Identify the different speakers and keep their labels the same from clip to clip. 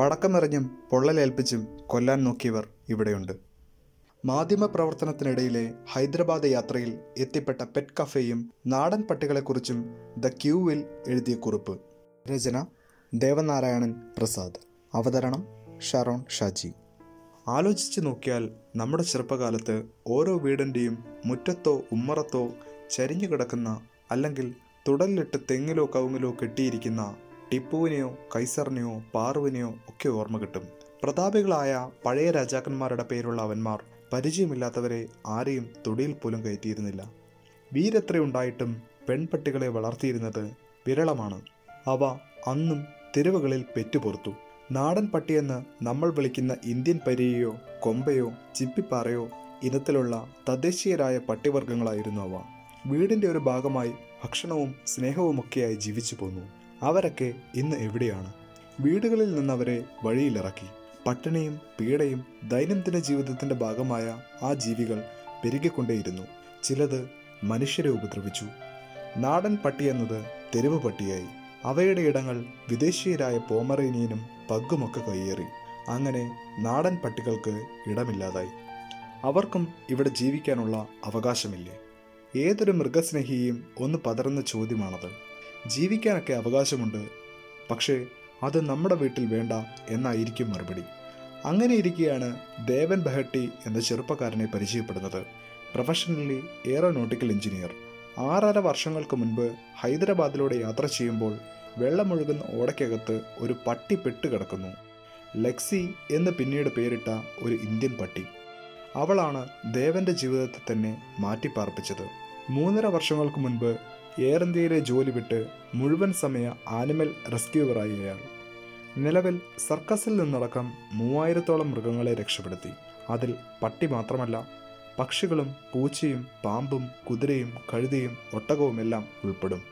Speaker 1: പടക്കമെറിഞ്ഞും പൊള്ളലേൽപ്പിച്ചും കൊല്ലാൻ നോക്കിയവർ ഇവിടെയുണ്ട്. മാധ്യമ പ്രവർത്തനത്തിനിടയിലെ ഹൈദരാബാദ് യാത്രയിൽ എത്തിപ്പെട്ട പെറ്റ് കഫേയും നാടൻ പട്ടികളെക്കുറിച്ചും ദ ക്യൂവിൽ എഴുതിയ കുറിപ്പ്. രചന ദേവനാരായണൻ പ്രസാദ്. അവതരണം ഷറോൺ ഷാജി. ആലോചിച്ചു നോക്കിയാൽ നമ്മുടെ ചെറുപ്പകാലത്ത് ഓരോ വീടിന്റെയും മുറ്റത്തോ ഉമ്മറത്തോ ചരിഞ്ഞു കിടക്കുന്ന അല്ലെങ്കിൽ തുടലിലിട്ട് തെങ്ങിലോ കവുങ്ങിലോ കെട്ടിയിരിക്കുന്ന ടിപ്പുവിനെയോ കൈസറിനെയോ പാറുവിനെയോ ഒക്കെ ഓർമ്മ കിട്ടും. പ്രതാപികളായ പഴയ രാജാക്കന്മാരുടെ പേരുള്ള അവന്മാർ പരിചയമില്ലാത്തവരെ ആരെയും തൊടിയിൽ പോലും കയറ്റിയിരുന്നില്ല. വീരത്രയുണ്ടായിട്ടും പെൺപട്ടികളെ വളർത്തിയിരുന്നത് വിരളമാണ്. അവ അന്നും തെരുവുകളിൽ പെറ്റുപുറത്തു നാടൻ പട്ടിയെന്ന് നമ്മൾ വിളിക്കുന്ന ഇന്ത്യൻ പരിയയോ കൊമ്പയോ ചിപ്പിപ്പാറയോ ഇനത്തിലുള്ള തദ്ദേശീയരായ പട്ടിവർഗങ്ങളായിരുന്നു അവ. വീടിന്റെ ഒരു ഭാഗമായി ഭക്ഷണവും സ്നേഹവുമൊക്കെയായി ജീവിച്ചു പോന്നു അവരൊക്കെ ഇന്ന് എവിടെയാണ്? വീടുകളിൽ നിന്നവരെ വഴിയിലിറക്കി. പട്ടിണിയും പീഡയും ദൈനംദിന ജീവിതത്തിന്റെ ഭാഗമായ ആ ജീവികൾ പെരുകിക്കൊണ്ടേയിരുന്നു. ചിലത് മനുഷ്യരെ ഉപദ്രവിച്ചു. നാടൻ പട്ടി എന്നത് തെരുവ് പട്ടിയായി. അവയുടെ ഇടങ്ങൾ വിദേശീയരായ പോമറേനിയനും പഗ്ഗുമൊക്കെ കയ്യേറി. അങ്ങനെ നാടൻ പട്ടികൾക്ക് ഇടമില്ലാതായി. അവർക്കും ഇവിടെ ജീവിക്കാനുള്ള അവകാശമില്ലേ? ഏതൊരു മൃഗസ്നേഹിയും ഒന്ന് പതറുന്ന ചോദ്യമാണത്. ജീവിക്കാനൊക്കെ അവകാശമുണ്ട്. പക്ഷേ അത് നമ്മുടെ വീട്ടിൽ വേണ്ട എന്നായിരിക്കും മറുപടി. അങ്ങനെ ഇരിക്കെയാണ് ദേവൻ ബഹട്ടി എന്ന ചെറുപ്പക്കാരനെ പരിചയപ്പെടുന്നത്. Professionally aeronautical engineer. ആറര വർഷങ്ങൾക്ക് മുൻപ് ഹൈദരാബാദിലൂടെ യാത്ര ചെയ്യുമ്പോൾ വെള്ളമൊഴുകുന്ന ഓടയ്ക്കകത്ത് ഒരു പട്ടി പെട്ട് കിടക്കുന്നു. ലെക്സി എന്ന് പിന്നീട് പേരിട്ട ഒരു ഇന്ത്യൻ പട്ടി. അവളാണ് ദേവന്റെ ജീവിതത്തെ തന്നെ മാറ്റിപ്പാർപ്പിച്ചത്. മൂന്നര വർഷങ്ങൾക്ക് മുൻപ് എയർ ഇന്ത്യയിലെ ജോലി വിട്ട് മുഴുവൻ സമയ ആനിമൽ റെസ്ക്യൂവറായി അയാൾ. നിലവിൽ സർക്കസിൽ നിന്നടക്കം മൂവായിരത്തോളം മൃഗങ്ങളെ രക്ഷപ്പെടുത്തി. അതിൽ പട്ടി മാത്രമല്ല പക്ഷികളും പൂച്ചയും പാമ്പും കുതിരയും കഴുതയും ഒട്ടകവുമെല്ലാം ഉൾപ്പെടും.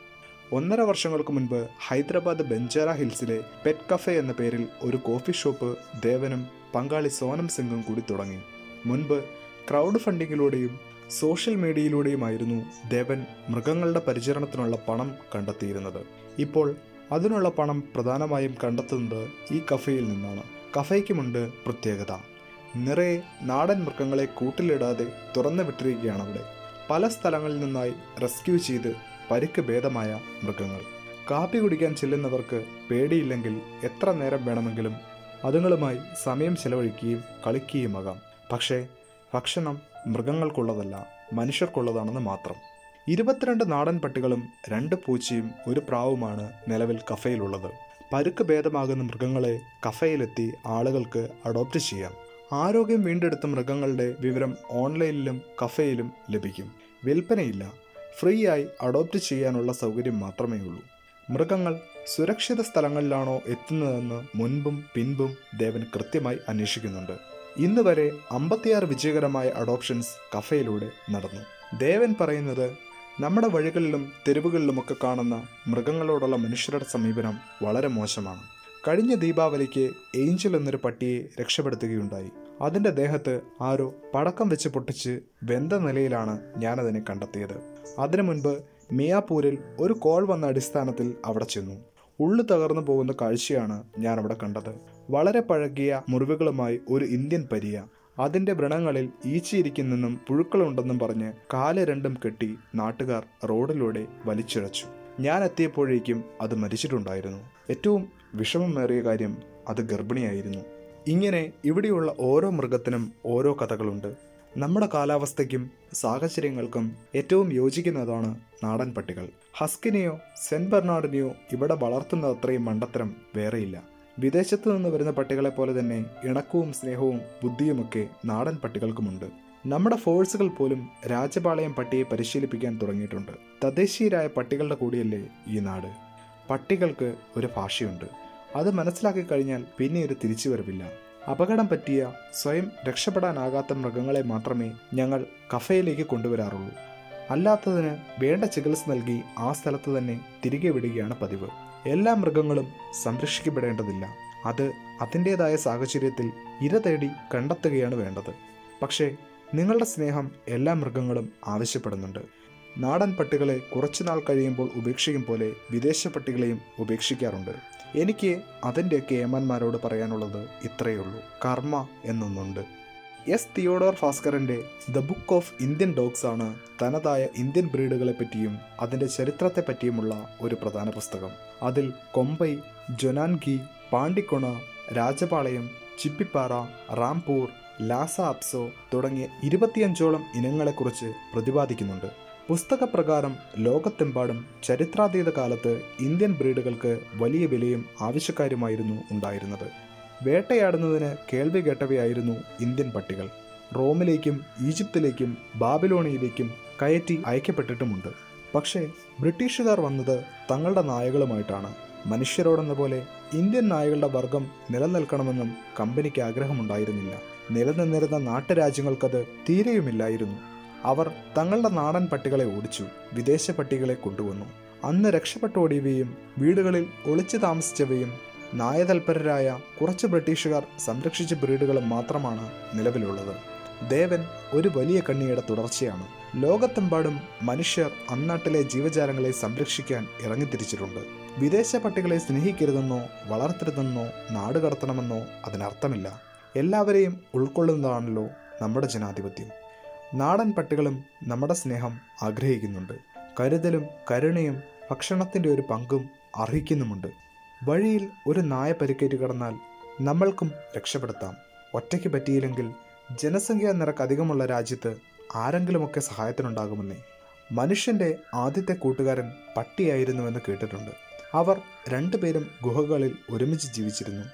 Speaker 1: ഒന്നര വർഷങ്ങൾക്ക് മുൻപ് ഹൈദരാബാദ് ബെഞ്ചാര ഹിൽസിലെ പെറ്റ് കഫേ എന്ന പേരിൽ ഒരു കോഫി ഷോപ്പ് ദേവനും പങ്കാളി സോനം സിംഗും കൂടി തുടങ്ങി. മുൻപ് ക്രൗഡ് ഫണ്ടിങ്ങിലൂടെയും സോഷ്യൽ മീഡിയയിലൂടെയുമായിരുന്നു ദേവൻ മൃഗങ്ങളുടെ പരിചരണത്തിനുള്ള പണം കണ്ടെത്തിയിരുന്നത്. ഇപ്പോൾ അതിനുള്ള പണം പ്രധാനമായും കണ്ടെത്തുന്നത് ഈ കഫയിൽ നിന്നാണ്. കഫയ്ക്കുമുണ്ട് പ്രത്യേകത. നിറയെ നാടൻ മൃഗങ്ങളെ കൂട്ടിലിടാതെ തുറന്നു വിട്ടിരിക്കുകയാണ് അവിടെ. പല സ്ഥലങ്ങളിൽ നിന്നായി റെസ്ക്യൂ ചെയ്ത് പരിക്ക് ഭേദമായ മൃഗങ്ങൾ. കാപ്പി കുടിക്കാൻ ചെല്ലുന്നവർക്ക് പേടിയില്ലെങ്കിൽ എത്ര നേരം വേണമെങ്കിലും അതുങ്ങളുമായി സമയം ചെലവഴിക്കുകയും കളിക്കുകയുമാകാം. പക്ഷേ ഭക്ഷണം മൃഗങ്ങൾക്കുള്ളതല്ല മനുഷ്യർക്കുള്ളതാണെന്ന് മാത്രം. ഇരുപത്തിരണ്ട് നാടൻ പട്ടികളും രണ്ട് പൂച്ചയും ഒരു പ്രാവുമാണ് നിലവിൽ കഫയിലുള്ളത്. പരുക്ക് ഭേദമാകുന്ന മൃഗങ്ങളെ കഫയിലെത്തി ആളുകൾക്ക് അഡോപ്റ്റ് ചെയ്യാം. ആരോഗ്യം വീണ്ടെടുത്ത മൃഗങ്ങളുടെ വിവരം ഓൺലൈനിലും കഫയിലും ലഭിക്കും. വിൽപ്പനയില്ല. ഫ്രീ ആയി അഡോപ്റ്റ് ചെയ്യാനുള്ള സൗകര്യം മാത്രമേ ഉള്ളൂ. മൃഗങ്ങൾ സുരക്ഷിത സ്ഥലങ്ങളിലാണോ എത്തുന്നതെന്ന് മുൻപും പിൻപും ദേവൻ കൃത്യമായി അന്വേഷിക്കുന്നുണ്ട്. ഇന്ന് വരെ അമ്പത്തിയാറ് വിജയകരമായ അഡോപ്ഷൻസ് കഫയിലൂടെ നടന്നു. ദേവൻ പറയുന്നത് നമ്മുടെ വഴികളിലും തെരുവുകളിലുമൊക്കെ കാണുന്ന മൃഗങ്ങളോടുള്ള മനുഷ്യരുടെ സമീപനം വളരെ മോശമാണ്. കഴിഞ്ഞ ദീപാവലിക്ക് ഏഞ്ചൽ എന്നൊരു പട്ടിയെ രക്ഷപ്പെടുത്തുകയുണ്ടായി. അതിന്റെ ദേഹത്ത് ആരോ പടക്കം വെച്ച് പൊട്ടിച്ച് വെന്ത നിലയിലാണ് ഞാനതിനെ കണ്ടെത്തിയത്. അതിനു മുൻപ് മിയാപൂരിൽ ഒരു കോൾ വന്ന അടിസ്ഥാനത്തിൽ അവിടെ ചെന്നു. ഉള്ളു തകർന്നു പോകുന്ന കാഴ്ചയാണ് ഞാൻ അവിടെ കണ്ടത്. വളരെ പഴകിയ മുറിവുകളുമായി ഒരു ഇന്ത്യൻ പരിയ. അതിന്റെ വ്രണങ്ങളിൽ ഈച്ചയിരിക്കുന്നെന്നും പുഴുക്കളുണ്ടെന്നും പറഞ്ഞ് കാൽ രണ്ടും കെട്ടി നാട്ടുകാർ റോഡിലൂടെ വലിച്ചിഴച്ചു. ഞാൻ എത്തിയപ്പോഴേക്കും അത് മരിച്ചിട്ടുണ്ടായിരുന്നു. ഏറ്റവും വിഷമമേറിയ കാര്യം അത് ഗർഭിണിയായിരുന്നു. ഇങ്ങനെ ഇവിടെയുള്ള ഓരോ മൃഗത്തിനും ഓരോ കഥകളുണ്ട്. നമ്മുടെ കാലാവസ്ഥയ്ക്കും സാഹചര്യങ്ങൾക്കും ഏറ്റവും യോജിക്കുന്നതാണ് നാടൻ പട്ടികൾ. ഹസ്കിനെയോ സെന്റ് ബെർണാർഡിനെയോ ഇവിടെ വളർത്തുന്ന അത്രയും മണ്ടത്തരം വേറെയില്ല. വിദേശത്തു നിന്ന് വരുന്ന പട്ടികളെ പോലെ തന്നെ ഇണക്കവും സ്നേഹവും ബുദ്ധിയുമൊക്കെ നാടൻ പട്ടികൾക്കുമുണ്ട്. നമ്മുടെ ഫോഴ്സുകൾ പോലും രാജപാളയം പട്ടിയെ പരിശീലിപ്പിക്കാൻ തുടങ്ങിയിട്ടുണ്ട്. തദ്ദേശീയരായ പട്ടികളുടെ കൂടിയല്ലേ ഈ നാട്. പട്ടികൾക്ക് ഒരു ഭാഷയുണ്ട്. അത് മനസ്സിലാക്കി കഴിഞ്ഞാൽ പിന്നെ ഒരു തിരിച്ചുവരവില്ല. അപകടം പറ്റിയ സ്വയം രക്ഷപ്പെടാനാകാത്ത മൃഗങ്ങളെ മാത്രമേ ഞങ്ങൾ കഫയിലേക്ക് കൊണ്ടുവരാറുള്ളൂ. അല്ലാത്തതിന് വേണ്ട ചികിത്സ നൽകി ആ സ്ഥലത്ത് തന്നെ തിരികെ വിടുകയാണ് പതിവ്. എല്ലാ മൃഗങ്ങളും സംരക്ഷിക്കപ്പെടേണ്ടതില്ല. അത് അതിന്റെതായ സാഹചര്യത്തിൽ ഇര തേടി കണ്ടെത്തുകയാണ് വേണ്ടത്. പക്ഷേ നിങ്ങളുടെ സ്നേഹം എല്ലാ മൃഗങ്ങളും ആവശ്യപ്പെടുന്നുണ്ട്. നാടൻ പട്ടികളെ കുറച്ചുനാൾ കഴിയുമ്പോൾ ഉപേക്ഷിക്കും പോലെ വിദേശ പട്ടികളെയും ഉപേക്ഷിക്കാറുണ്ട്. എനിക്ക് അതിന്റെയൊക്കെ ഏമാന്മാരോട് പറയാനുള്ളത് ഇത്രയേ ഉള്ളൂ കർമ്മ എന്നൊന്നുണ്ട്. S. Theodore ഭാസ്കറിന്റെ the book of Indian dogs ആണ് തനതായ ഇന്ത്യൻ ബ്രീഡുകളെ പറ്റിയും അതിന്റെ ചരിത്രത്തെ പറ്റിയുമുള്ള ഒരു പ്രധാന പുസ്തകം. അതിൽ കൊമ്പൈ ജൊനാൻഗി പാണ്ടിക്കൊണ രാജപാളയം ചിപ്പിപ്പാറ റാംപൂർ ലാസ അപ്സോ തുടങ്ങിയ ഇരുപത്തിയഞ്ചോളം ഇനങ്ങളെക്കുറിച്ച് പ്രതിപാദിക്കുന്നുണ്ട്. പുസ്തകപ്രകാരം ലോകത്തെമ്പാടും ചരിത്രാതീത കാലത്ത് ഇന്ത്യൻ ബ്രീഡുകൾക്ക് വലിയ വിലയും ആവശ്യക്കാരുമായിരുന്നു ഉണ്ടായിരുന്നത്. വേട്ടയാടുന്നതിന് കേൾവി കേട്ടവയായിരുന്നു ഇന്ത്യൻ പട്ടികൾ. റോമിലേക്കും ഈജിപ്തിലേക്കും ബാബിലോണിയിലേക്കും കയറ്റി അയക്കപ്പെട്ടിട്ടുമുണ്ട്. പക്ഷേ ബ്രിട്ടീഷുകാർ വന്നത് തങ്ങളുടെ നായകളുമായിട്ടാണ്. മനുഷ്യരോടെന്ന പോലെ ഇന്ത്യൻ നായകളുടെ വർഗം നിലനിൽക്കണമെന്നും കമ്പനിക്ക് ആഗ്രഹമുണ്ടായിരുന്നില്ല. നിലനിന്നിരുന്ന നാട്ടുരാജ്യങ്ങൾക്കത് തീരെയുമില്ലായിരുന്നു. അവർ തങ്ങളുടെ നാടൻ പട്ടികളെ ഓടിച്ചു വിദേശ പട്ടികളെ കൊണ്ടുവന്നു. അന്ന് രക്ഷപ്പെട്ടോടിയവയും വീടുകളിൽ ഒളിച്ചു താമസിച്ചവയും നായതൽപരരായ കുറച്ച് ബ്രിട്ടീഷുകാർ സംരക്ഷിച്ച ബ്രീഡുകളും മാത്രമാണ് നിലവിലുള്ളത്. ദേവൻ ഒരു വലിയ കണ്ണിയുടെ തുടർച്ചയാണ്. ലോകത്തെമ്പാടും മനുഷ്യർ അന്നാട്ടിലെ ജീവജാലങ്ങളെ സംരക്ഷിക്കാൻ ഇറങ്ങിത്തിരിച്ചിട്ടുണ്ട്. വിദേശ പട്ടികളെ സ്നേഹിക്കരുതെന്നോ വളർത്തരുതെന്നോ നാടുകടത്തണമെന്നോ അതിനർത്ഥമില്ല. എല്ലാവരെയും ഉൾക്കൊള്ളുന്നതാണല്ലോ നമ്മുടെ ജനാധിപത്യം. നാടൻ പട്ടികളും നമ്മുടെ സ്നേഹം ആഗ്രഹിക്കുന്നുണ്ട്. കരുതലും കരുണയും ഭക്ഷണത്തിന്റെ ഒരു പങ്കും അർഹിക്കുന്നുമുണ്ട്. വഴിയിൽ ഒരു നായ പരിക്കേറ്റ് കിടന്നാൽ നമ്മൾക്കും രക്ഷപ്പെടുത്താം. ഒറ്റയ്ക്ക് പറ്റിയില്ലെങ്കിൽ ജനസംഖ്യ നിരക്ക് അധികമുള്ള രാജ്യത്ത് ആരെങ്കിലുമൊക്കെ സഹായത്തിനുണ്ടാകുമെന്നേ. മനുഷ്യന്റെ ആദ്യത്തെ കൂട്ടുകാരൻ പട്ടിയായിരുന്നുവെന്ന് കേട്ടിട്ടുണ്ട്. അവർ രണ്ടുപേരും ഗുഹകളിൽ ഒരുമിച്ച് ജീവിച്ചിരുന്നു.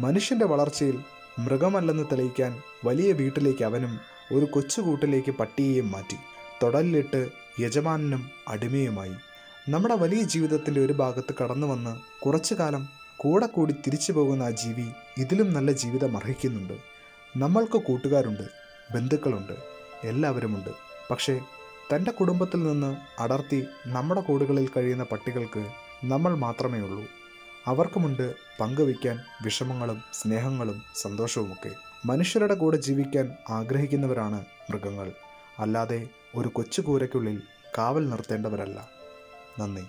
Speaker 1: മനുഷ്യന്റെ വളർച്ചയിൽ മൃഗമല്ലെന്ന് തെളിയിക്കാൻ വലിയ വീട്ടിലേക്ക് അവനും ഒരു കൊച്ചുകൂട്ടിലേക്ക് പട്ടിയെയും മാറ്റി. തൊടലിലിട്ട് യജമാനനും അടിമയുമായി. നമ്മുടെ വലിയ ജീവിതത്തിന്റെ ഒരു ഭാഗത്ത് കടന്നു വന്ന് കുറച്ചു കാലം കൂടെ കൂടി തിരിച്ചു പോകുന്ന ആ ജീവി ഇതിലും നല്ല ജീവിതം അർഹിക്കുന്നുണ്ട്. നമ്മൾക്ക് കൂട്ടുകാരുണ്ട് ബന്ധുക്കളുണ്ട് എല്ലാവരുമുണ്ട്. പക്ഷേ തന്റെ കുടുംബത്തിൽ നിന്ന് അടർത്തി നമ്മുടെ കൂടുകളിൽ കഴിയുന്ന പട്ടികൾക്ക് നമ്മൾ മാത്രമേ ഉള്ളൂ അവർക്കുമുണ്ട് പങ്കുവയ്ക്കാൻ വിഷമങ്ങളും സ്നേഹങ്ങളും സന്തോഷവുമൊക്കെ. മനുഷ്യരുടെ കൂടെ ജീവിക്കാൻ ആഗ്രഹിക്കുന്നവരാണ് മൃഗങ്ങൾ. അല്ലാതെ ഒരു കൊച്ചു കൂരയ്ക്കുള്ളിൽ കാവൽ നിർത്തേണ്ടവരല്ല. നന്ദി.